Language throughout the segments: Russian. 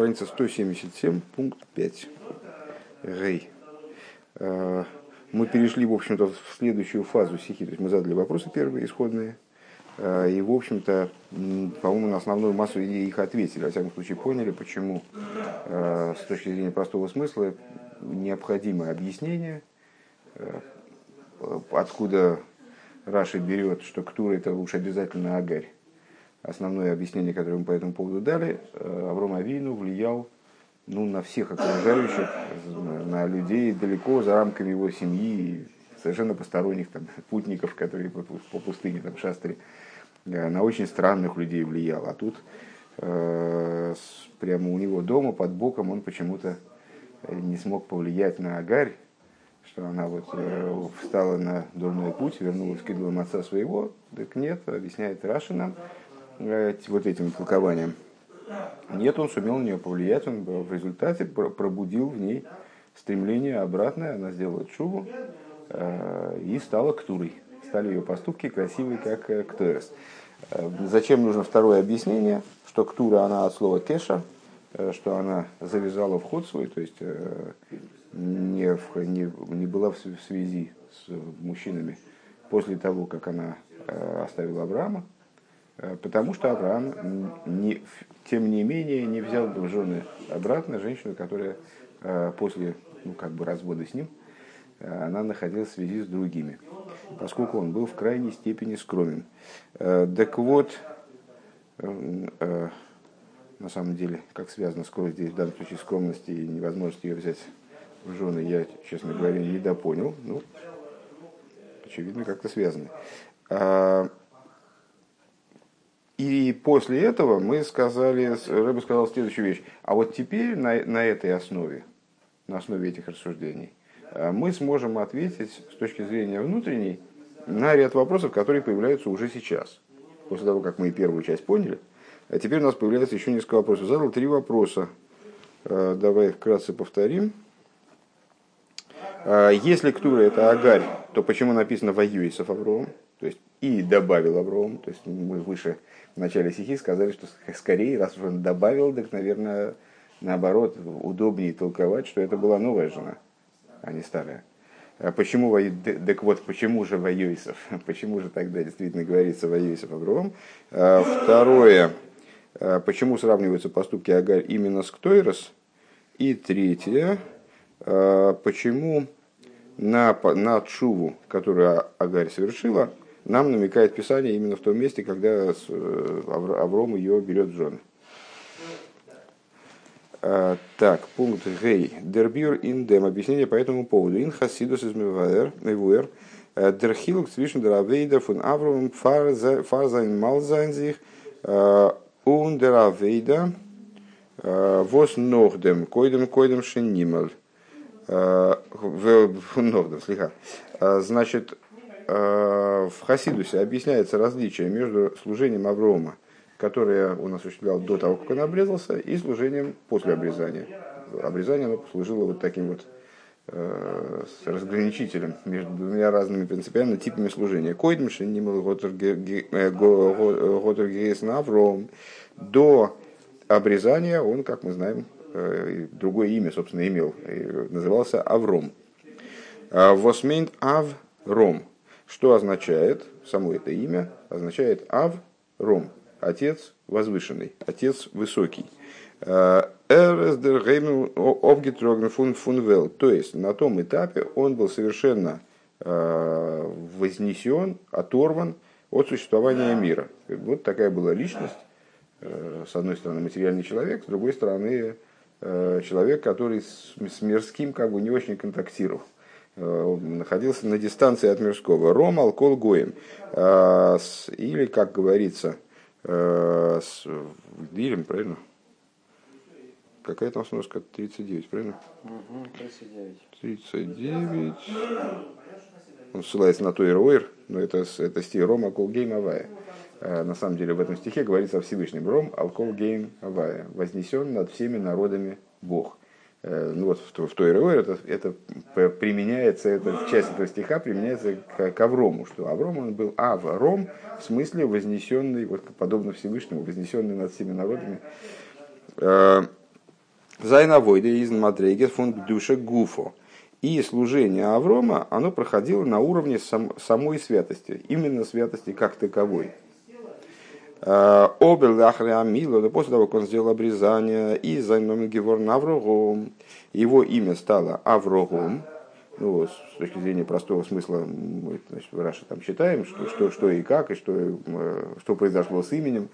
страница 177, пункт 5. Гей. Э, мы перешли, в общем-то, в следующую фазу стихи. То есть мы задали вопросы первые, исходные. Э, и, в общем-то, по-моему, на основную массу их ответили. Во всяком случае, поняли, почему э, с точки зрения простого смысла необходимо объяснение, откуда Раши берет, что Ктура это лучше обязательно Агарь основное объяснение, которое мы по этому поводу дали, э, Авром Авину влиял ну, на всех окружающих, на людей далеко за рамками его семьи, совершенно посторонних там, путников, которые по, пустыне там шастали, э, на очень странных людей влиял. А тут э, прямо у него дома под боком он почему-то не смог повлиять на Агарь, что она вот э, встала на дурной путь, вернулась к идолам отца своего. Так нет, объясняет Раши нам, вот этим толкованием. Нет, он сумел на нее повлиять, он в результате пробудил в ней стремление обратное, она сделала чубу э, и стала ктурой. Стали ее поступки красивые, как э, ктурес. Э, зачем нужно второе объяснение, что ктура, она от слова кеша, что она завязала вход свой, то есть не, в, не, не была в связи с мужчинами после того, как она оставила Авраама, потому что Авраам, не, тем не менее, не взял в жены обратно женщину, которая э, после ну, как бы развода с ним, э, она находилась в связи с другими, поскольку он был в крайней степени скромен. Так вот, на самом деле, как связана скорость здесь в данном случае скромности и невозможности ее взять в жены, я, честно говоря, не допонял. Ну, очевидно, как-то связаны. И после этого мы сказали, Рэба сказал следующую вещь. А вот теперь на, на этой основе, на основе этих рассуждений, э, мы сможем ответить с точки зрения внутренней на ряд вопросов, которые появляются уже сейчас. После того, как мы первую часть поняли. А теперь у нас появляется еще несколько вопросов. Задал три вопроса. Э, давай вкратце повторим. Э, если Ктура это Агарь, то почему написано Ваюисов Авром? То есть и добавил Авром. То есть мы выше в начале стихи сказали, что скорее, раз уж он добавил, так, наверное, наоборот, удобнее толковать, что это была новая жена, а не старая. А почему, так вот, почему же Вайойсов? Почему же тогда действительно говорится Вайойсов Авром? А, второе, а, почему сравниваются поступки Агарь именно с Ктойрос? И третье, почему на, на Чуву, которую Агарь совершила, нам намекает Писание именно в том месте, когда э, Авром ее берет в жены. А, так, пункт Гей. Дербюр индем. Объяснение по этому поводу. Ин хасидус из мевуэр. Дерхилук Aveda von Avrom Farzain Malzain und der Aveda was noch dem койдем койдем шенимал. Слегка. Значит, Э, в Хасидусе объясняется различие между служением Аврома, которое он осуществлял до того, как он обрезался, и служением после обрезания. Обрезание оно послужило вот таким вот э, разграничителем между двумя разными принципиально типами служения. Койдмши нимал Готергейс на Авром. До обрезания он, как мы знаем, э, другое имя, собственно, имел, назывался Авром. Восмейнт Авром что означает, само это имя, означает Ав Ром, отец возвышенный, отец высокий. Э. То есть на том этапе он был совершенно э, вознесен, оторван от существования мира. Вот такая была личность. Э, с одной стороны материальный человек, с другой стороны человек, который с мирским как бы не очень контактировал. Э, находился на дистанции от мирского. Ром алкол гоем. Э, или, как говорится, э, с Дилем, правильно? Какая там сноска? 39, правильно? Угу, 39. 39. Он ссылается на Тойр Ойр, но это, это стих Ром Алкол Гейм Авая. На самом деле в этом стихе говорится о Всевышнем. Ром Алкол Гейм Авая. Вознесен над всеми народами Бог. Э, ну вот в, в той РО это, это применяется, эта часть этого стиха применяется к, к Аврому, что Авром он был Авром, в смысле вознесенный, вот подобно Всевышнему, вознесенный над всеми народами. Э, Зайнавойда из Мадрейгес функ душа гуфо. И служение Аврома, оно проходило на уровне сам, самой святости, именно святости как таковой. Обер Ахреамила, после того, как он сделал обрезание, и займем Гевор Аврогом, его имя стало Аврогом, ну, с точки зрения простого смысла, мы значит, в Раше там считаем, что, что, что и как, и что, э, что произошло с именем.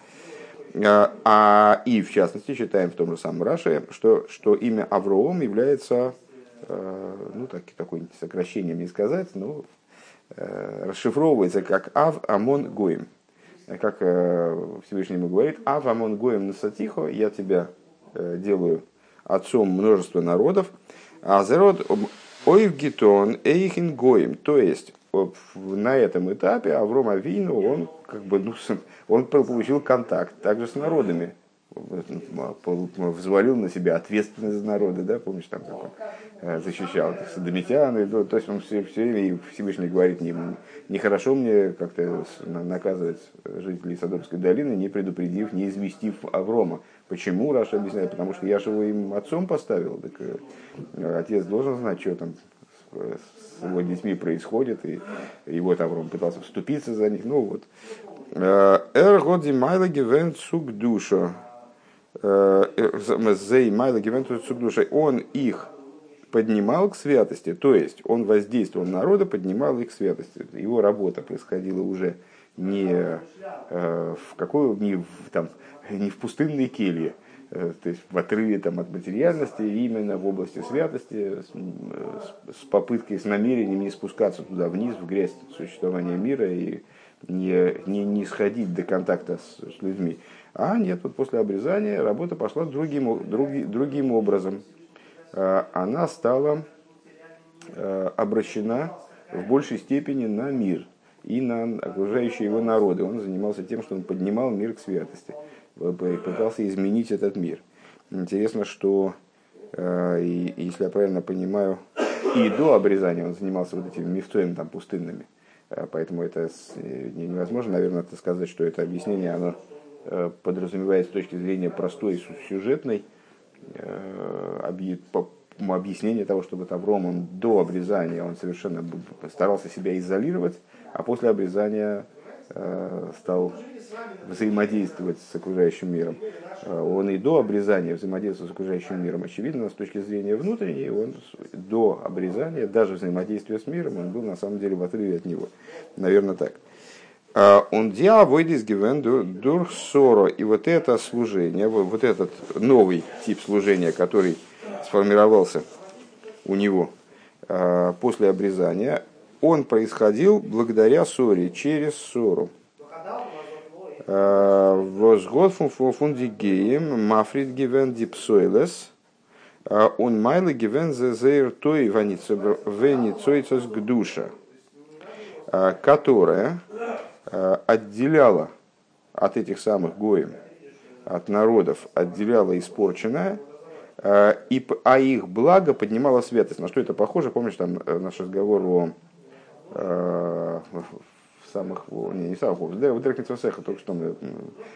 А, а и в частности считаем в том же самом Раше, что, что имя Авроом является, э, ну так, такое сокращением не сказать, но э, расшифровывается как Ав Амон Гоим. Как Всевышний ему говорит, Ав Амон Гоим Насатихо, я тебя делаю отцом множества народов, а Зерод Ойв Гитон Эйхин Гоим. То есть на этом этапе Авром Авину, он как бы ну, он получил контакт также с народами, взвалил на себя ответственность за народы, да, помнишь, там как он э, защищал садомитян, и, то есть он все, все время Всевышний говорит, не, нехорошо мне как-то наказывать жителей Садомской долины, не предупредив, не известив Аврома. Почему, Раша объясняет, потому что я же его им отцом поставил, так э, отец должен знать, что там с его детьми происходит, и его там Авром пытался вступиться за них, ну вот. Э, Эргоди майла гивен цук душа. Он их поднимал к святости, то есть он воздействовал на народа, поднимал их к святости. Его работа происходила уже не в какой, не в, там, не в пустынной келье, э, то есть в отрыве там, от материальности, именно в области святости, с, с попыткой, с намерением не спускаться туда вниз, в грязь существования мира и не, не, не сходить до контакта с, с людьми. А нет, вот после обрезания работа пошла другим, други, другим образом. А, она стала э, обращена в большей степени на мир и на окружающие его народы. Он занимался тем, что он поднимал мир к святости пытался изменить этот мир. Интересно, что, э, если я правильно понимаю, и до обрезания он занимался вот этими мифцоем там, пустынными. Э, поэтому это невозможно, наверное, сказать, что это объяснение, оно подразумевает с точки зрения простой сюжетной объяснение того, чтобы Тавром он до обрезания он совершенно старался себя изолировать, а после обрезания стал взаимодействовать с окружающим миром. Он и до обрезания взаимодействовал с окружающим миром. Очевидно, с точки зрения внутренней, он до обрезания, даже взаимодействия с миром, он был на самом деле в отрыве от него. Наверное, так. А, он диа войдис гивен дурсоро. И вот это служение, вот этот новый тип служения, который сформировался у него а, после обрезания, он происходил благодаря ссоре, через ссору. Возгод фунди геем мафрид гивен дипсойлес. Он майлы гивен зезейр той веницойцес гдуша. Которая отделяла от этих самых гоем, от народов, отделяла испорченное, и, а их благо поднимала святость. На что это похоже? Помнишь, там наш разговор о самых, не, не самых да, в Дрехмитсвасеха только что мы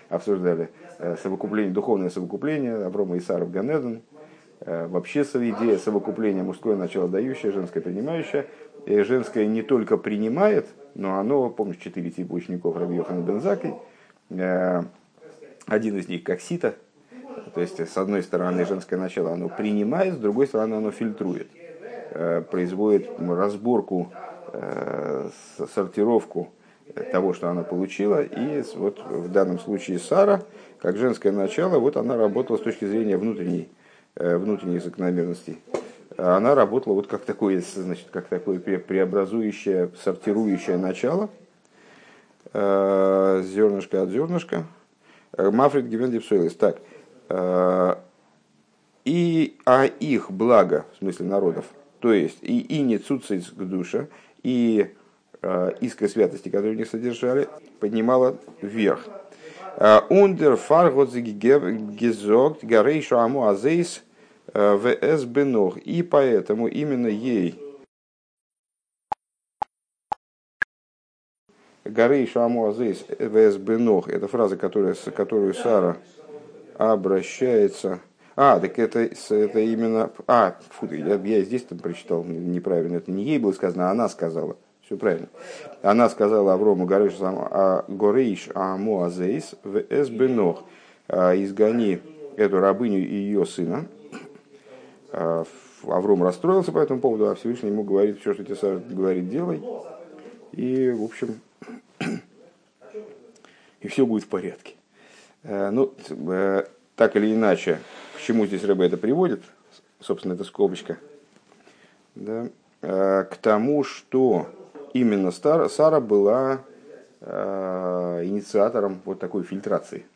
обсуждали э, совокупление, духовное совокупление Аврома и Сара в Ганеден, э, вообще идея совокупления мужское начало дающее, женское принимающее. И женское не только принимает, но оно, помнишь, четыре типа учеников Раби Йохана Бензаки, э, один из них как сито, то есть с одной стороны женское начало оно принимает, с другой стороны оно фильтрует, производит разборку, сортировку того, что она получила. И вот в данном случае Сара, как женское начало, вот она работала с точки зрения внутренней, э, внутренней закономерности. Она работала вот как такое, значит, как такое преобразующее, сортирующее начало, э, зернышко от зернышка. Э, Мафрид Гивендипсойлис. Так. И, а их благо, в смысле народов, то есть и, и не цуцейц к душе, и Э, искры святости, которые них содержали, поднимала вверх. Ундер фаргозгезогт гарейшу аму азейс вс бенох. И поэтому именно ей Гарейшу аму азейс вс бенох. Это фраза, которая, которую Сара обращается А, так это, это именно... А, фу, я, я здесь там прочитал неправильно. Это не ей было сказано, а она сказала. Все правильно. Она сказала Аврому Горейш а Горейш Аму Азейс в Эсбенох. Изгони эту рабыню и ее сына. А, Авром расстроился по этому поводу, а Всевышний ему говорит, все, что тебе говорит, делай. И, в общем, и все будет в порядке. Э, ну, э, так или иначе, к чему здесь Рэбе это приводит, собственно, это скобочка, да, э, к тому, что именно Сара была инициатором вот такой фильтрации.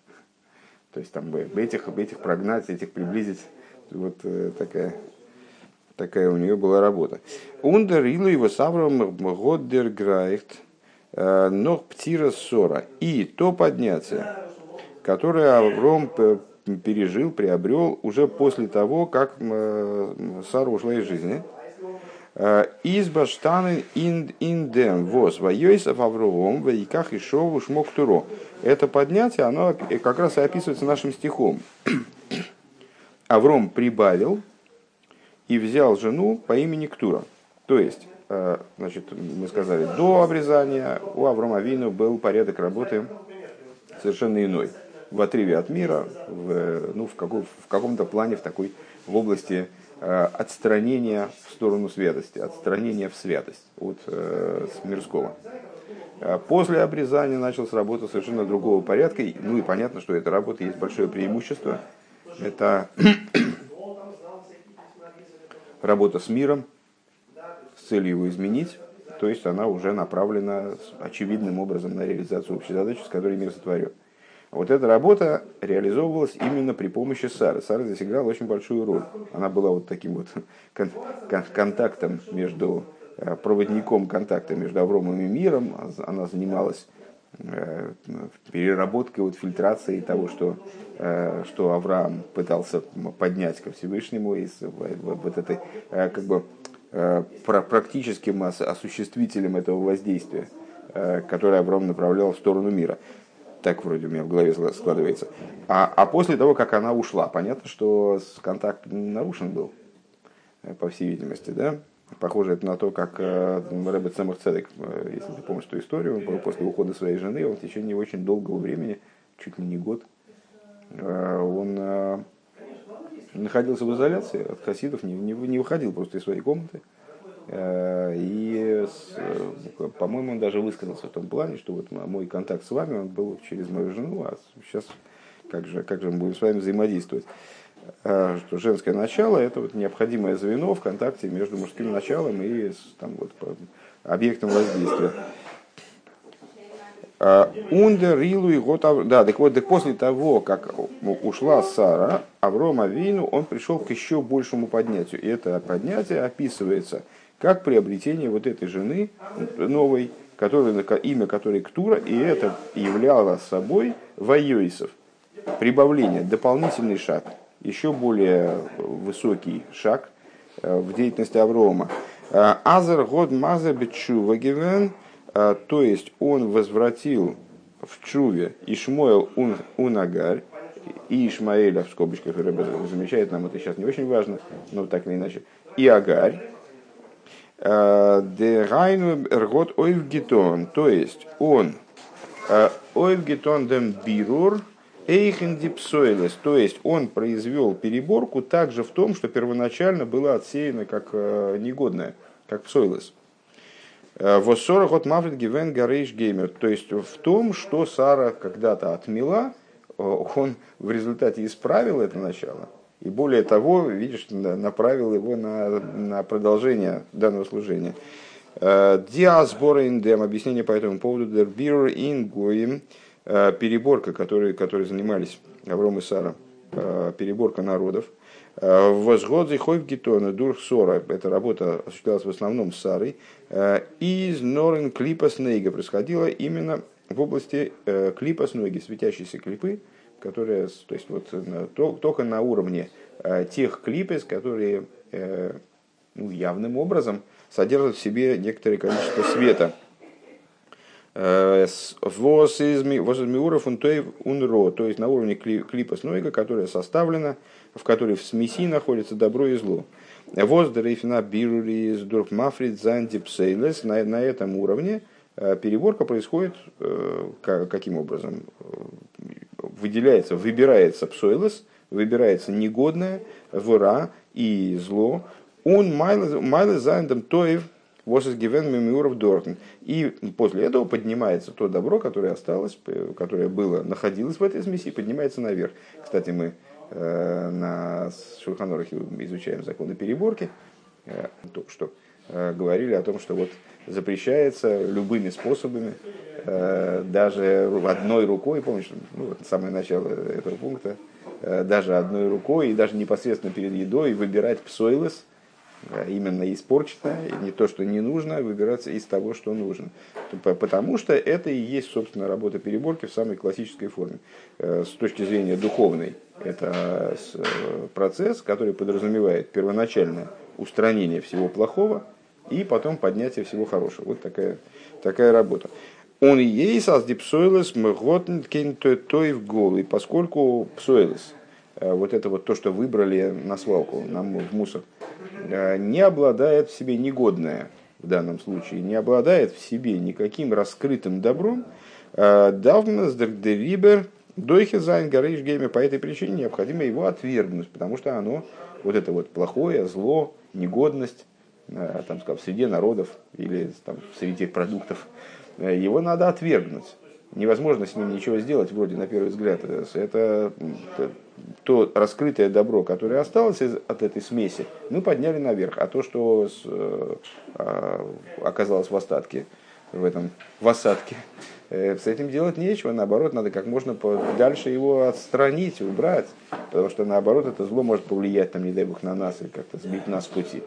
То есть там бы этих, этих прогнать, этих приблизить. Вот такая, такая у нее была работа. Ундер Илу его Савром Годдер Грайхт Нох Птира Сора. И то подняться, которое Авром пережил, приобрел уже после того, как Сара ушла из жизни. Изба штаны индем воз воейсов Авровом вейках и шову шмок туро. Это поднятие, оно как раз и описывается нашим стихом. Авром прибавил и взял жену по имени Ктура. То есть, э, значит, мы сказали, до обрезания у Аврома Вину был порядок работы совершенно иной в отрыве от мира, в, ну, в, каком, в каком-то плане в такой в области э, отстранения в сторону святости, отстранения в святость от э, мирского. А после обрезания началась работа совершенно другого порядка. Ну и понятно, что эта работа есть большое преимущество. Это работа с миром с целью его изменить. То есть она уже направлена очевидным образом на реализацию общей задачи, с которой мир сотворен. Вот эта работа реализовывалась именно при помощи Сары. Сара здесь играла очень большую роль. Она была вот таким вот кон- кон- контактом между, э, проводником контакта между Авромом и миром. Она занималась переработкой, вот, фильтрацией того, что, э, что Авраам пытался поднять ко Всевышнему, и вот этой как бы практическим осуществителем этого воздействия, которое Авраам направлял в сторону мира. Так вроде у меня в голове складывается. А, а после того, как она ушла, понятно, что контакт нарушен был, э, по всей видимости, да? Похоже это на то, как э, Рэбе Цемах Цедек, э, если ты помнишь эту историю, после ухода своей жены, он в течение очень долгого времени, чуть ли не год, он находился в изоляции от хасидов, не, не, не выходил просто из своей комнаты. Э, и, э, по-моему, он даже высказался в том плане, что вот мой контакт с вами, он был через мою жену, а сейчас как же, как же мы будем с вами взаимодействовать? Э, что женское начало – это вот необходимое звено в контакте между мужским началом и там, вот, объектом воздействия. Ундер, Рилу и год Да, так вот, так после того, как ушла Сара, Авром Авину, он пришел к еще большему поднятию. И это поднятие описывается – как приобретение вот этой жены новой, которая, имя которой Ктура, и это являло собой Вайойсов. Прибавление, дополнительный шаг, еще более высокий шаг э, в деятельности Аврома. Э, Азер год бечува гивен, э, то есть он возвратил в Чуве Ишмоэл ун, Унагарь, и Ишмаэля, в скобочках замечает нам это сейчас не очень важно, но так или иначе, и Агарь, Де Райну Эргот Ойвгитон, то есть он Ойвгитон дем бирур Эйхен дипсойлес, то есть он произвел переборку также в том, что первоначально было отсеяно как э, негодное, как псойлес. Э, Воссора от Мафрид Гивен Гарейш Геймер, то есть в том, что Сара когда-то отмела, э, он в результате исправил это начало, и более того, видишь, направил его на, на продолжение данного служения. Диасбора индем, объяснение по этому поводу, дербир ингоим, переборка, которые, которые занимались Авром и Сара, э, переборка народов. Возгод зихойв гетона дурх сора, эта работа осуществлялась в основном с Сарой, из Норен клипа снейга происходила именно в области клипа снеги, светящиеся клипы, которые, то есть вот только на уровне э, тех клипес, которые э, ну, явным образом содержат в себе некоторое количество света. Воз из Миуров Унро, то есть на уровне клипа Снойга, которая составлена, в которой в смеси находится добро и зло. Воз Дрейфина Бирури Дурк Мафрид Занди Псейлес, на этом уровне переборка происходит каким образом? Выделяется, выбирается псойлес, выбирается негодное, вора и зло. Он майлы зайндом тоев given мемиуров дортен. И после этого поднимается то добро, которое осталось, которое было, находилось в этой смеси, поднимается наверх. Кстати, мы э, на Шурханорахе изучаем законы переборки, э, только что э, говорили о том, что вот запрещается любыми способами, э, даже одной рукой, помнишь, ну, вот самое начало этого пункта, э, даже одной рукой и даже непосредственно перед едой выбирать псойлес – именно испорченное, не то, что не нужно, выбираться из того, что нужно. Потому что это и есть, собственно, работа переборки в самой классической форме. Э, с точки зрения духовной, это э, процесс, который подразумевает первоначальное устранение всего плохого и потом поднятие всего хорошего. Вот такая, такая работа. Он ей создипсойлес мготн той в голый, поскольку псойлес – Э, вот это вот то, что выбрали на свалку, на, в мусор, э, не обладает в себе негодное в данном случае, не обладает в себе никаким раскрытым добром, э, Давнес дерибер дойхе зайн горейш гейме, по этой причине необходимо его отвергнуть, потому что оно, вот это вот плохое, зло, негодность, там, скажем, в среде народов или там, среди продуктов, его надо отвергнуть. Невозможно с ним ничего сделать, вроде на первый взгляд. Это то раскрытое добро, которое осталось от этой смеси, мы подняли наверх. А то, что э, а, оказалось в остатке, в этом в осадке, э, с этим делать нечего. Наоборот, надо как можно дальше его отстранить, убрать. Потому что, наоборот, это зло может повлиять, там, не дай бог, на нас и как-то сбить нас с пути.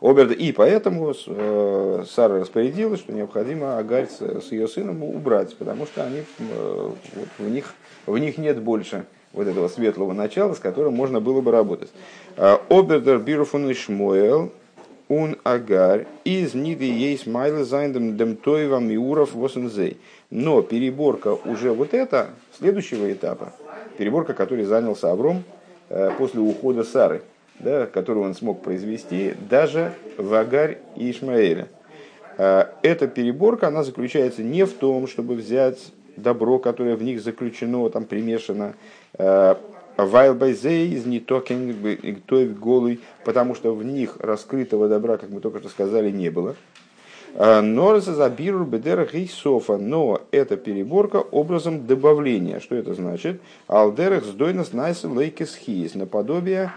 Оберд, и поэтому э, Сара распорядилась, что необходимо Агарь с, ее сыном убрать, потому что они, вот, в, них, в них нет больше вот этого светлого начала, с которым можно было бы работать. Э, Обердер Бируфун и Шмуэл, он Агарь, из Ниды есть Майлы Зайндем Дем Тойва Миуров Восензей. Но переборка уже вот это, следующего этапа, переборка, который занялся Авром э, после ухода Сары – да, которую он смог произвести даже в Агарь и Ишмаэля. А, эта переборка, она заключается не в том, чтобы взять добро, которое в них заключено, там примешано, а, Вайлбайзей из нетокинг голый, потому что в них раскрытого добра, как мы только что сказали, не было. А, Норса забиру бедера софа, но это переборка образом добавления. Что это значит? Алдерах сдойнос найс лейкес хиес, наподобие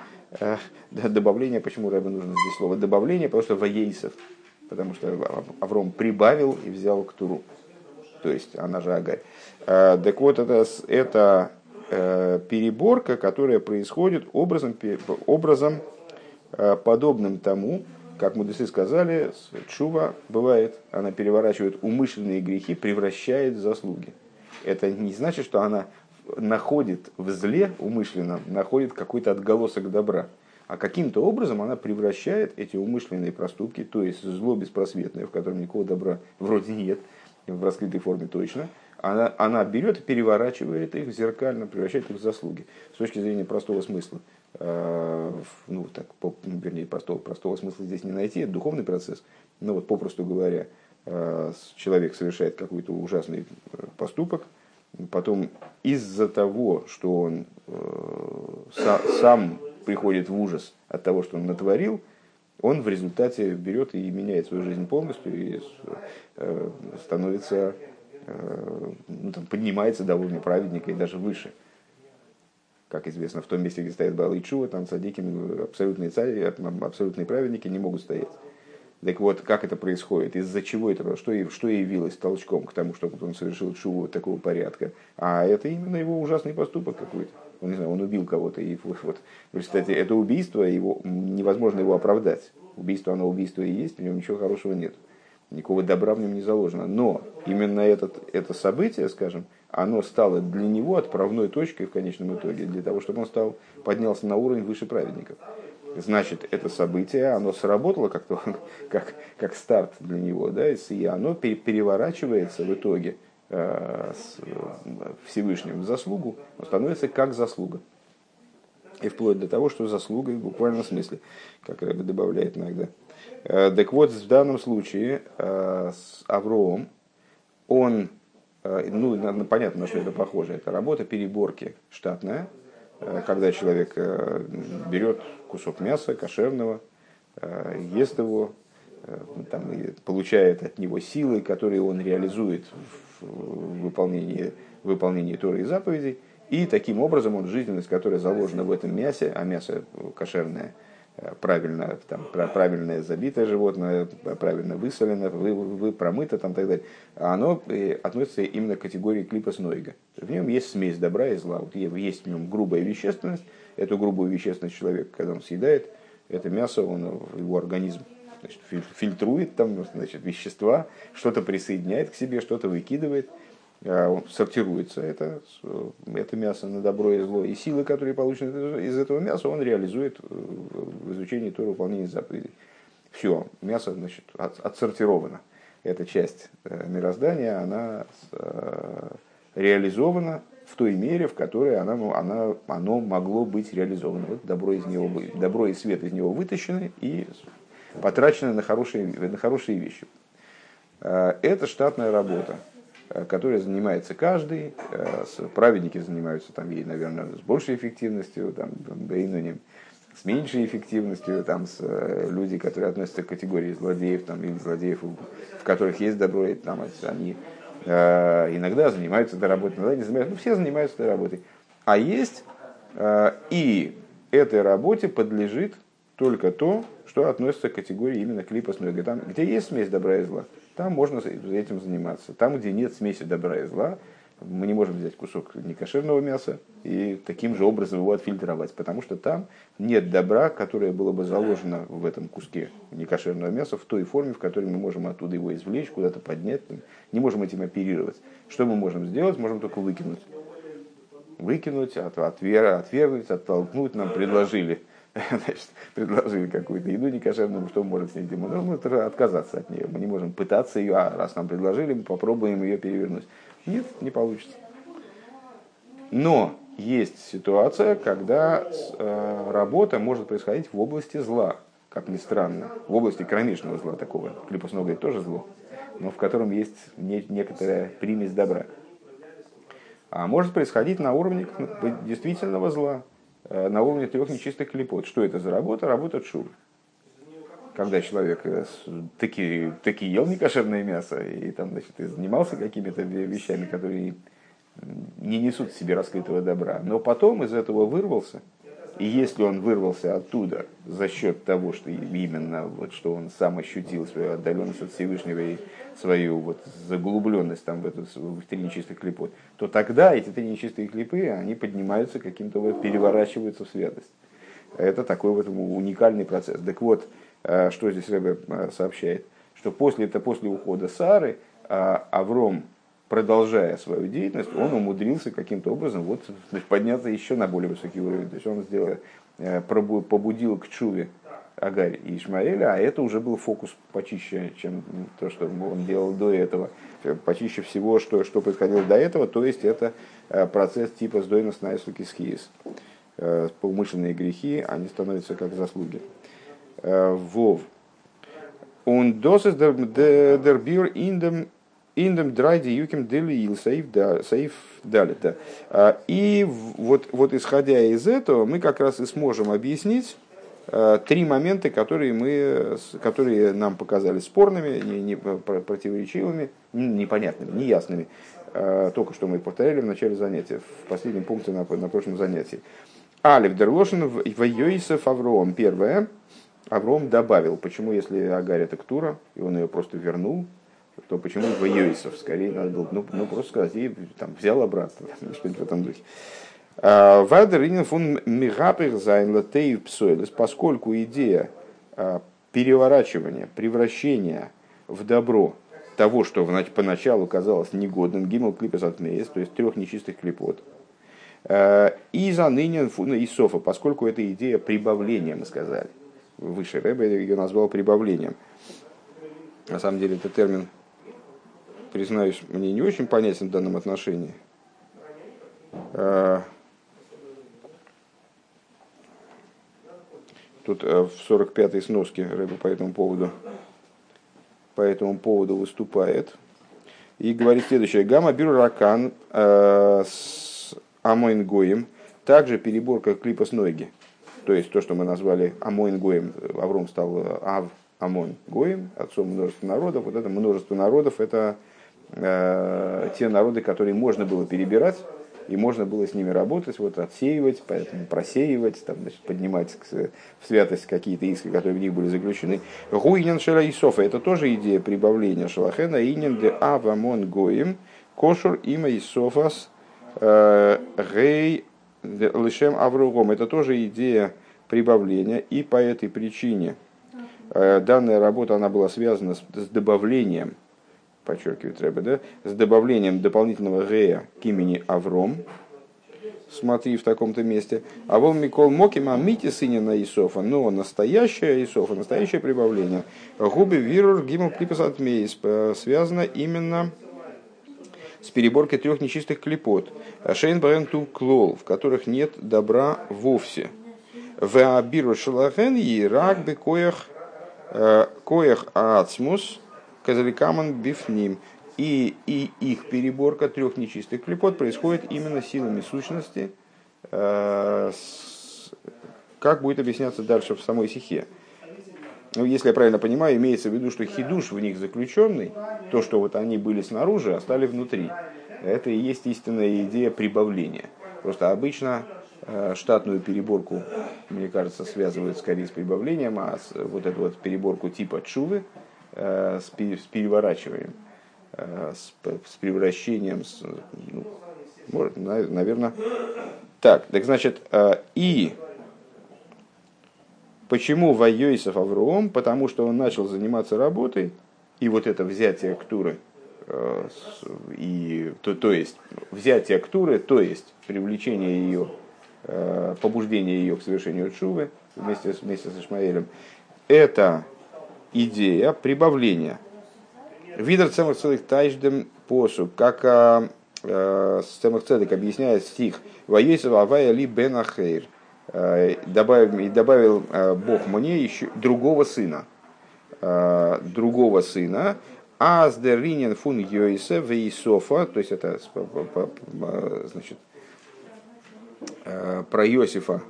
добавление, почему Рэбе нужно здесь слово добавление, потому что воейсов, потому что Авром прибавил и взял к Туру, то есть она же Агарь. А, так вот, это, это э, переборка, которая происходит образом, образом э, подобным тому, как мудрецы сказали, чува бывает, она переворачивает умышленные грехи, превращает в заслуги. Это не значит, что она находит в зле умышленно, находит какой-то отголосок добра. А каким-то образом она превращает эти умышленные проступки, то есть зло беспросветное, в котором никакого добра вроде нет, в раскрытой форме точно, она, она берет и переворачивает их зеркально, превращает их в заслуги. С точки зрения простого смысла, э, ну, так, по, ну, вернее, простого, простого смысла здесь не найти, это духовный процесс, но вот попросту говоря, э, человек совершает какой-то ужасный э, поступок, потом из-за того, что он э, сам приходит в ужас от того, что он натворил, он в результате берет и меняет свою жизнь полностью и э, становится, э, ну, там, поднимается до уровня праведника и даже выше. Как известно, в том месте, где стоят Балы Чува, там садики, абсолютные цари, абсолютные праведники не могут стоять. Так вот, как это происходит? Из-за чего это? Что, что явилось толчком к тому, чтобы он совершил чуву такого порядка? А это именно его ужасный поступок какой-то. Он, не знаю, он убил кого-то. И вот, вот, кстати, это убийство, его, невозможно его оправдать. Убийство, оно убийство и есть, в нем ничего хорошего нет. Никакого добра в нем не заложено. Но именно этот, это событие, скажем, оно стало для него отправной точкой в конечном итоге, для того, чтобы он стал, поднялся на уровень выше праведников. значит, это событие, оно сработало как, как, как старт для него, да, и оно переворачивается в итоге э, с Всевышним в заслугу, становится как заслуга. И вплоть до того, что заслуга в буквальном смысле, как Рэбе добавляет иногда. Э, так вот, в данном случае э, с Авроом, он, ну, понятно, на что это похоже, это работа переборки штатная, когда человек берет кусок мяса кошерного, ест его, там, получает от него силы, которые он реализует в выполнении, выполнении Торы и заповедей, и таким образом он жизненность, которая заложена в этом мясе, а мясо кошерное, э, правильно, там, правильное забитое животное, правильно высолено, вы, вы промыто, там, так далее, оно э, относится именно к категории клипа снойга. В нем есть смесь добра и зла. Вот есть в нем грубая вещественность. Эту грубую вещественность человек, когда он съедает, это мясо, он, его организм значит, фильтрует там, значит, вещества, что-то присоединяет к себе, что-то выкидывает – а, сортируется это, это мясо на добро и зло, и силы, которые получены из этого мяса, он реализует в изучении Тора выполнения заповедей. Все, мясо значит, отсортировано. Эта часть э, мироздания, она э, реализована в той мере, в которой она, она, оно могло быть реализовано. Вот добро, из него, добро и свет из него вытащены и потрачены на хорошие, на хорошие вещи. Э, это штатная работа. Э, которой занимается каждый. Э, праведники занимаются там ей, наверное, с большей эффективностью, там, бейнуним, с меньшей эффективностью, там, с люди, которые относятся к категории злодеев, там, или злодеев, в которых есть добро, и, там, они иногда занимаются этой работой, иногда не занимаются, ну, все занимаются этой работой. А есть, и этой работе подлежит только то, что относится к категории именно клипа с Там, где есть смесь добра и зла, там можно этим заниматься. Там, где нет смеси добра и зла, мы не можем взять кусок некошерного мяса и таким же образом его отфильтровать, потому что там нет добра, которое было бы заложено в этом куске некошерного мяса в той форме, в которой мы можем оттуда его извлечь, куда-то поднять, не можем этим оперировать. Что мы можем сделать? Можем только выкинуть. Выкинуть, отвергнуть, оттолкнуть нам предложили – значит, предложили какую-то еду некошерную, что мы можем с ней делать? Ну, мы отказаться от нее. Мы не можем пытаться ее, а раз нам предложили, мы попробуем ее перевернуть. Нет, не получится. Но есть ситуация, когда э, работа может происходить в области зла, как ни странно, в области кромешного зла такого. Крепостного тоже зло, но в котором есть не, некоторая примесь добра. А может происходить на уровне действительного зла, на уровне трех нечистых клепот. Что это за работа? Работа шур. Когда человек э, таки, таки ел некошерное мясо и там, значит, и занимался какими-то вещами, которые не несут в себе раскрытого добра, но потом из этого вырвался – и если он вырвался оттуда за счет того, что именно вот, что он сам ощутил свою отдаленность от Всевышнего и свою вот заглубленность там, в, эту, в три нечистых клипы, то тогда эти три нечистые клипы, они поднимаются каким-то, вот, переворачиваются в святость. Это такой вот уникальный процесс. Так вот, э, что здесь Рэбе э, сообщает, что после, это после ухода Сары э, Авром продолжая свою деятельность, он умудрился каким-то образом вот, подняться еще на более высокий уровень. То есть он сделал, э, побудил к чуве Агарь и Ишмаэля, а это уже был фокус почище, чем то, что он делал до этого. Почище всего, что, что происходило до этого, то есть это э, процесс типа сдойна снайсуки схиес. Э, умышленные грехи, они становятся как заслуги. Вов. Он досыс дер бир индем Индем драйди юким делиил саиф далита. А, и вот, вот исходя из этого, мы как раз и сможем объяснить а, три момента, которые, мы, которые нам показались спорными, не, не, противоречивыми, непонятными, неясными. А, только что мы повторяли в начале занятия, в последнем пункте на, на прошлом занятии. Алиф Дерлошин в Йоисов Авром. Первое. Авром добавил. Почему, если Агарь это Ктура, и он ее просто вернул, то почему в Йойсов? Скорее надо было ну, ну, просто сказать, и там, взял обратно, что-нибудь в этом духе. А, Вадер фун мигапер зайн латеев псойлес, поскольку идея а, переворачивания, превращения в добро того, что поначалу казалось негодным, гимл клипес от то есть трех нечистых клипот. И за ныне фуна Исофа, поскольку это идея прибавления, мы сказали. Выше Рэбе ее назвал прибавлением. На самом деле это термин, признаюсь, мне не очень понятен в данном отношении. Тут в 45-й сноске Рэбе по этому поводу по этому поводу выступает и говорит следующее. Гамма биру ракан э, с амоин гоем, также переборка клипа с ноги. То есть то, что мы назвали амоин гоем, Авром стал Ав Амон отцом множества народов. Вот это множество народов, это те народы, которые можно было перебирать, и можно было с ними работать, вот отсеивать, поэтому просеивать, там, значит, поднимать в святость какие-то иски, которые в них были заключены. Гуинен шела Исофа, это тоже идея прибавления шалахена, инен де авамон гоим, кошур има Исофас э, гей лишем авругом. Это тоже идея прибавления, и по этой причине э, данная работа она была связана с добавлением подчеркивает Рэбе, да, с добавлением дополнительного гея к имени Авром, смотри в таком-то месте. А вол Микол Мокима Мити сынина Исофа, но настоящая Исофа, настоящее прибавление. Губи Вирур Гимл Клипас Атмейс связано именно с переборкой трех нечистых клипот. Шейн Баренту Клол, в которых нет добра вовсе. Веабиру Шалахен и Рагби Коях э, Коях Ацмус – Казаликаман бифним. И, и их переборка трех нечистых клепот происходит именно силами сущности, э, как будет объясняться дальше в самой сихе. Ну, если я правильно понимаю, имеется в виду, что хидуш в них заключенный, то, что вот они были снаружи, а стали внутри. Это и есть истинная идея прибавления. Просто обычно э, штатную переборку, мне кажется, связывают скорее с прибавлением, а вот эту вот переборку типа чувы, с переворачиванием, э, с превращением, с, ну, может, наверное. Так, так значит, э, и почему Вайойсов Авром? Потому что он начал заниматься работой, и вот это взятие Ктуры, и, то, то есть взятие Ктуры, то есть привлечение ее, побуждение ее к совершению Чувы вместе, вместе с Ишмаэлем, это идея прибавления. Видер цемах целых тайждем посу, как а, э, цедек объясняет стих. «Воесов авая ли бен ахейр» э, добавил, и добавил э, Бог мне еще другого сына, другого сына, а с деринен фун Йоиса Вейсофа, то есть это значит, про Иосифа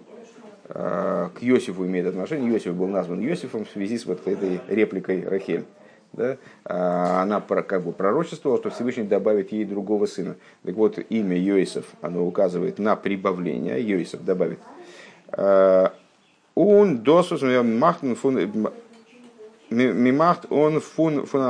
к Иосифу имеет отношение. Иосиф был назван Иосифом в связи с вот этой репликой Рахель. Да? А она как бы пророчествовала, что Всевышний добавит ей другого сына. Так вот, имя Йосиф, оно указывает на прибавление. Йосиф добавит. Он досус махтен фун мимахт он фун фун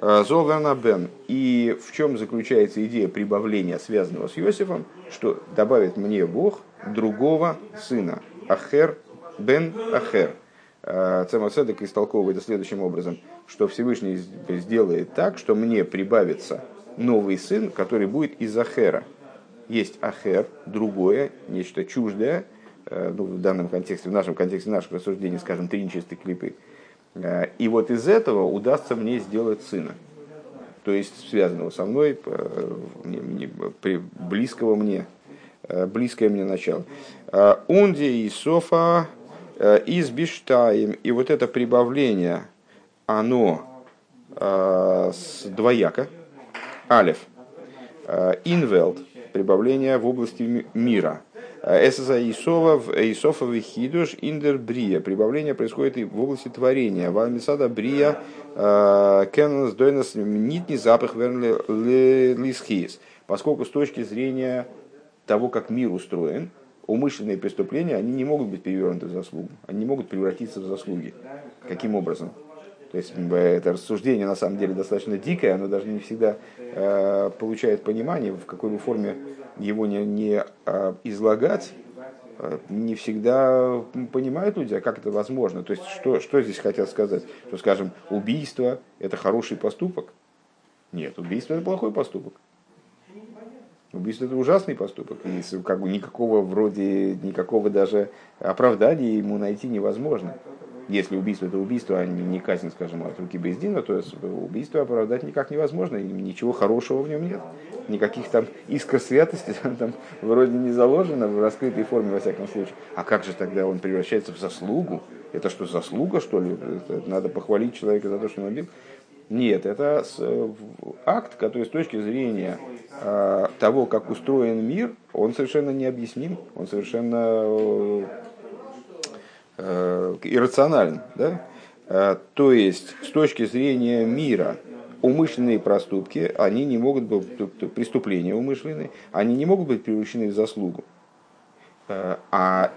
анахер зогана бен. И в чем заключается идея прибавления, связанного с Иосифом, что добавит мне Бог другого сына. Ахер бен Ахер. А, Цемацедек истолковывает это следующим образом, что Всевышний сделает так, что мне прибавится новый сын, который будет из Ахера. Есть Ахер, другое, нечто чуждое, э, ну, в данном контексте, в нашем контексте наших рассуждений, скажем, три нечистые клипы. Э, и вот из этого удастся мне сделать сына. То есть связанного со мной, близкого мне, Э, близкое мне начало. Э, Унди и Софа э, из Биштаем. И вот это прибавление, оно двояко. Алев. Инвелд. Прибавление в области мира. Эсэса Исова, Исофа Вихидуш Индер Брия. Прибавление происходит и в области творения. Вальмисада Брия Кеннес Дойнес Нитни запах Верли Лисхис. Поскольку с точки зрения того, как мир устроен, умышленные преступления, они не могут быть перевернуты в заслугу, они не могут превратиться в заслуги. Каким образом? То есть это рассуждение на самом деле достаточно дикое, оно даже не всегда э, получает понимание, в какой бы форме его не, не э, излагать, э, не всегда понимают люди, а как это возможно. То есть что, что здесь хотят сказать? Что, скажем, убийство – это хороший поступок? Нет, убийство – это плохой поступок. Убийство это ужасный поступок, и как бы никакого вроде, никакого даже оправдания ему найти невозможно. Если убийство это убийство, а не казнь, скажем, от руки Бездина, то убийство оправдать никак невозможно, и ничего хорошего в нем нет. Никаких там искр святости там вроде не заложено в раскрытой форме, во всяком случае. А как же тогда он превращается в заслугу? Это что, заслуга, что ли? Это надо похвалить человека за то, что он убил? Нет, это акт, который с точки зрения э, того, как устроен мир, он совершенно необъясним, он совершенно э, иррационален. Да? Э, то есть, с точки зрения мира, умышленные проступки, они не могут быть, преступления умышленные, они не могут быть превращены в заслугу. А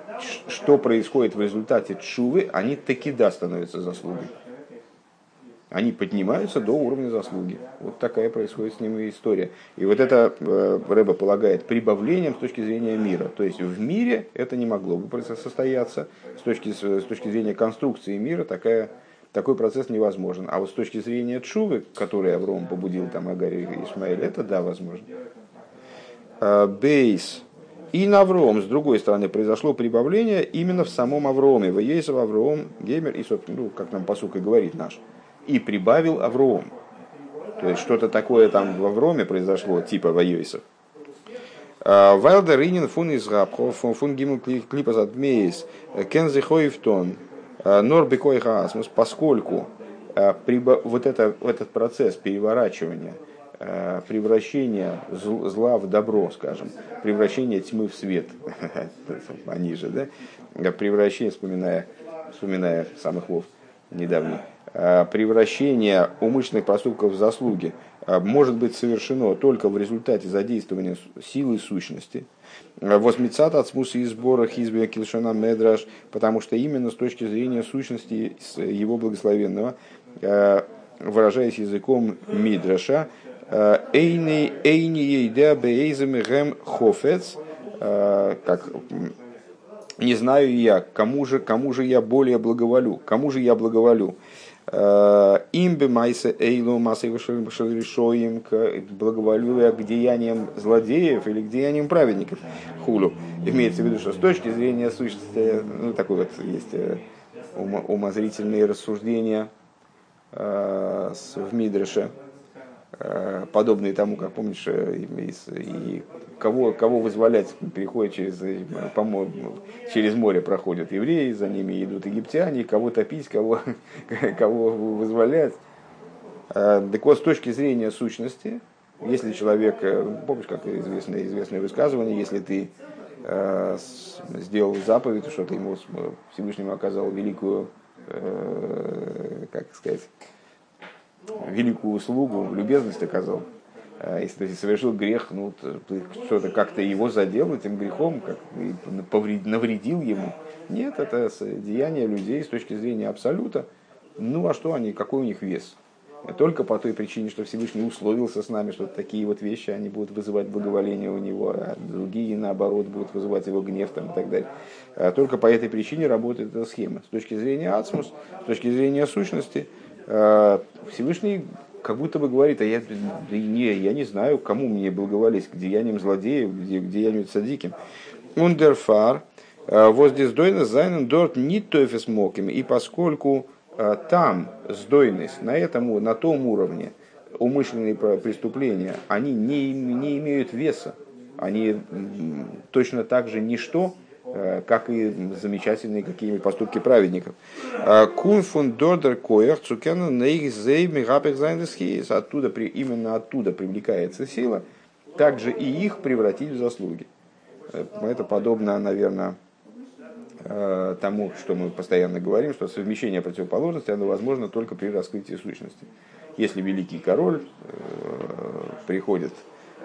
что происходит в результате чувы, они таки да становятся заслугой они поднимаются до уровня заслуги. Вот такая происходит с ними история. И вот это э, Рэба полагает прибавлением с точки зрения мира. То есть в мире это не могло бы состояться. С точки, с точки зрения конструкции мира такая, такой процесс невозможен. А вот с точки зрения Чувы, который Авром побудил там Агари и Исмаэль, это да, возможно. Э, бейс. И на Авром, с другой стороны, произошло прибавление именно в самом Авроме. В Ейсов Авром, Геймер, и, ну, как нам посука говорит наш – и прибавил Авром. То есть что-то такое там в Авроме произошло, типа Вайойсов. А, Вайлдер Ринин фун из фун гиму клипа задмеис, кензи хойфтон, а, норбекой хаасмус, поскольку а, вот это, этот процесс переворачивания, превращения зла в добро, скажем, превращение тьмы в свет, они же, да, превращение, вспоминая, вспоминая самых лов недавний, превращение умышленных поступков в заслуги э, может быть совершено только в результате задействования силы сущности. Э, Возмецат от смуса и сбора хизбия килшона медраж, потому что именно с точки зрения сущности его благословенного, выражаясь языком мидраша, эйни ейда бейзами гэм хофец, как не знаю я, кому же, кому же я более благоволю, кому же я благоволю. Имбе майса эйлу масса решоим к благоволю к деяниям злодеев или к деяниям праведников. Хулу. Имеется в виду, что с точки зрения сущности, ну, такой вот есть э, умозрительные рассуждения э, в Мидреше, Э, подобные тому, как помнишь, э, и кого, кого вызволять, переходят через, э, по через море проходят евреи, за ними идут египтяне, кого топить, кого, кого вызволять. Так вот, с точки зрения сущности, если человек, помнишь, как известное, известное высказывание, если ты сделал заповедь, что ты ему Всевышнему оказал великую, как сказать, великую услугу, любезность оказал. А если совершил грех, ну, что-то как-то его задел этим грехом, как навредил ему. Нет, это деяние людей с точки зрения абсолюта. Ну а что они, какой у них вес? Только по той причине, что Всевышний условился с нами, что такие вот вещи, они будут вызывать благоволение у него, а другие, наоборот, будут вызывать его гнев там, и так далее. А только по этой причине работает эта схема. С точки зрения ацмус, с точки зрения сущности – Всевышний как будто бы говорит, а я, не, я не знаю, кому мне благоволить, к деяниям злодеев, где, к деяниям садиким. Ундерфар, э, воздиздойно зайнен дорт не тофес моким. И поскольку э, там сдойность, на, этом, на том уровне, умышленные преступления, они не, не имеют веса, они точно так же ничто, Э, как и замечательные какие-нибудь поступки праведников. Э, Кун фун дордер коях цукена нейзей мигапех зайнесхиес. Оттуда, именно оттуда привлекается сила, также и их превратить в заслуги. Э, это подобно, наверное, тому, что мы постоянно говорим, что совмещение противоположности оно возможно только при раскрытии сущности. Если великий король приходит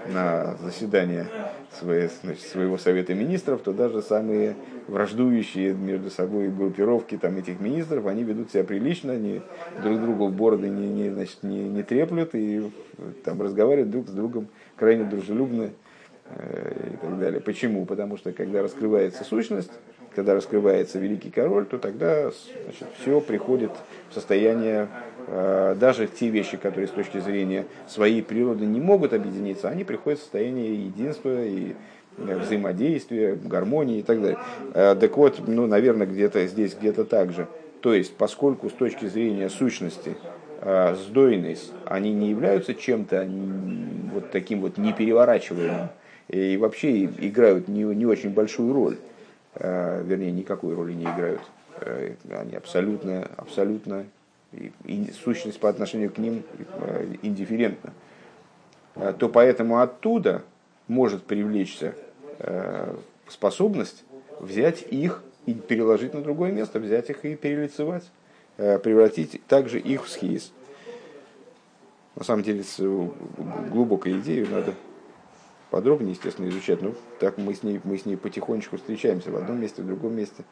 на заседание своей, значит, своего совета министров, то даже самые враждующие между собой группировки там, этих министров, они ведут себя прилично, они друг другу в бороды не, не, значит, не, не треплют и там разговаривают друг с другом крайне дружелюбно э, и так далее. Почему? Потому что когда раскрывается сущность, когда раскрывается великий король, то тогда значит, все приходит в состояние, даже те вещи, которые с точки зрения своей природы не могут объединиться, они приходят в состояние единства и э, взаимодействия, гармонии и так далее. Э, так вот, ну, наверное, где-то здесь, где-то так же. То есть, поскольку с точки зрения сущности сдойность, они не являются чем-то вот таким вот непереворачиваемым, и вообще играют не, не очень большую роль, вернее, никакой роли не играют. Э, они абсолютно, абсолютно, и, и сущность по отношению к ним э, индифферентна, э, то поэтому оттуда может привлечься способность взять их и переложить на другое место, взять их и перелицевать, превратить также их в схиз. На самом деле, глубокую идею надо подробнее, естественно, изучать. Но так мы с ней, мы с ней потихонечку встречаемся в одном месте, в другом месте.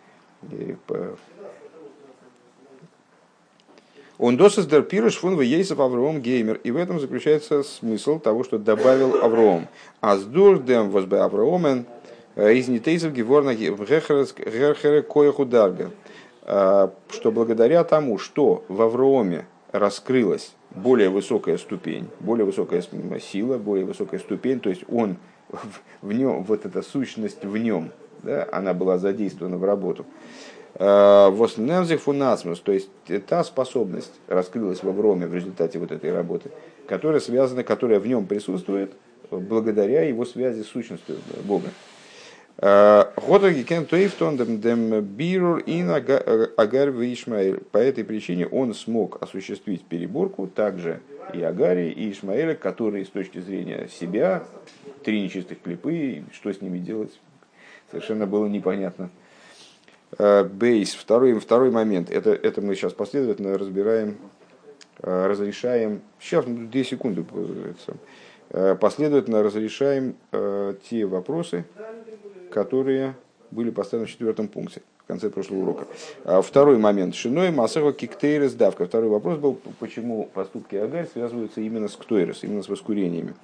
Он досыс дер пируш фун ейсов Авром геймер. И в этом заключается смысл того, что добавил Авром. А с дурдем возбе Авромен э, из нитейсов геворна герхере коеху дарга. Э, что благодаря тому, что в Авроме раскрылась более высокая ступень, более высокая сила, более высокая ступень, то есть он в нем, вот эта сущность в нем, да, она была задействована в работу. Э, Воснемзих фунасмус, то есть та способность раскрылась в Авроме в результате вот этой работы, которая связана, которая в нем присутствует благодаря его связи с сущностью Бога. Э, По этой причине он смог осуществить переборку также и Агари, и Ишмаэля, которые с точки зрения себя, три нечистых клипы, что с ними делать, совершенно было непонятно. Э, бейс, второй, второй момент, это, это мы сейчас последовательно разбираем, э, разрешаем, сейчас, две секунды, э, последовательно разрешаем те вопросы, которые были поставлены в четвертом пункте в конце прошлого урока. А второй момент. Шиной Масаха Киктейрес давка. Второй вопрос был, почему поступки Агарь связываются именно с Ктойрес, именно с воскурениями.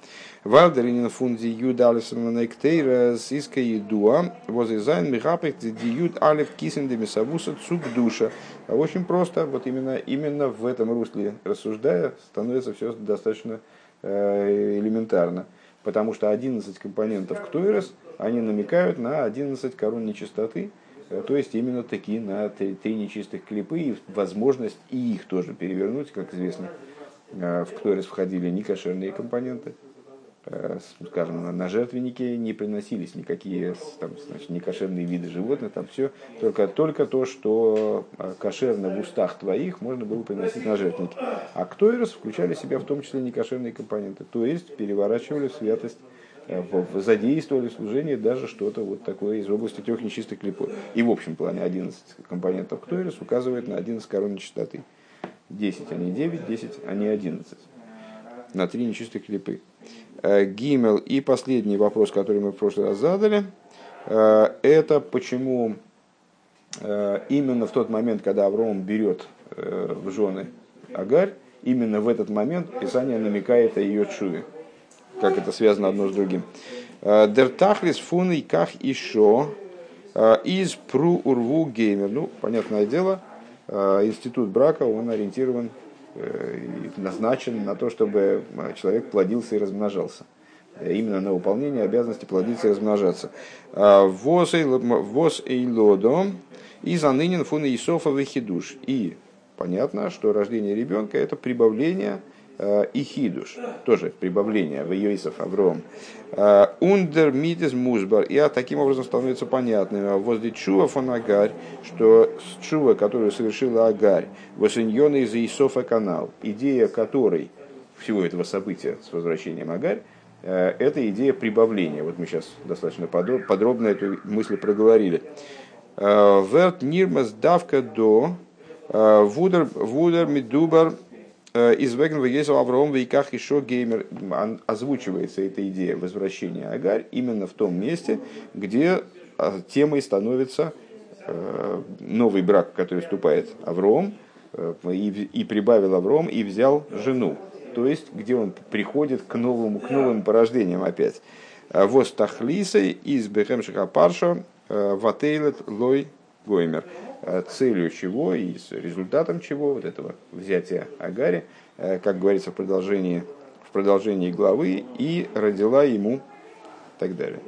Валдеринин фунди юд алифсен Ктейрес иска едуа возизайн михапек диюд алиф кисен демисавуса цук душа. А очень просто, вот именно, именно в этом русле рассуждая, становится все достаточно э, элементарно. Потому что 11 компонентов Ктойрес, они намекают на 11 корон нечистоты, то есть именно такие на три, три нечистых клипы и возможность и их тоже перевернуть, как известно, э, в Кторис входили некошерные компоненты. Э, скажем, на жертвеннике не приносились никакие там, значит, некошерные виды животных, там все, только, только то, что кошерно в устах твоих можно было приносить на жертвенники. А Ктойрос включали в себя в том числе некошерные компоненты, то есть переворачивали в святость Э, задействовали в служении даже что-то вот такое из области трех нечистых клипов. И в общем плане 11 компонентов Ктойлис указывает на 11 корон нечистоты. 10, а не 9, 10, а не 11. На три нечистых клипы. Э, Гимел и последний вопрос, который мы в прошлый раз задали, э, это почему именно в тот момент, когда Авраам берет в жены Агарь, именно в этот момент Писание намекает о ее чуве как это связано одно с другим. Э, Дертахлис фун и ках шо э, из пру урву геймер. Ну, понятное дело, э, институт брака, он ориентирован и назначен на то, чтобы человек плодился и размножался. Именно на выполнение обязанности плодиться и размножаться. Воз и лодо и занынен фун Исофа вехидуш. И понятно, что рождение ребенка это прибавление – и хидуш, тоже прибавление в Йосиф Авром. Э, Ундер митис музбар, и таким образом становится понятным, а возле чува фон Агарь, что чува, которую совершила Агарь, восеньона из Исофа канал, идея которой, всего этого события с возвращением Агарь, э, это идея прибавления. Вот мы сейчас достаточно подробно эту мысль проговорили. Верт нирмас давка до вудер вудер мидубар Э, из Веген Вегесов Авраам Вейках еще геймер озвучивается эта идея возвращения Агарь именно в том месте, где а, темой становится э, новый брак, который вступает Авром, э, и, и прибавил Авром, и взял жену. То есть, где он приходит к, новому, к новым порождениям опять. Вос тахлисой из Бехем Парша ватейлет лой гоймер. Целью чего и с результатом чего вот этого взятия Агари, как говорится в продолжении, в продолжении главы, и родила ему так далее.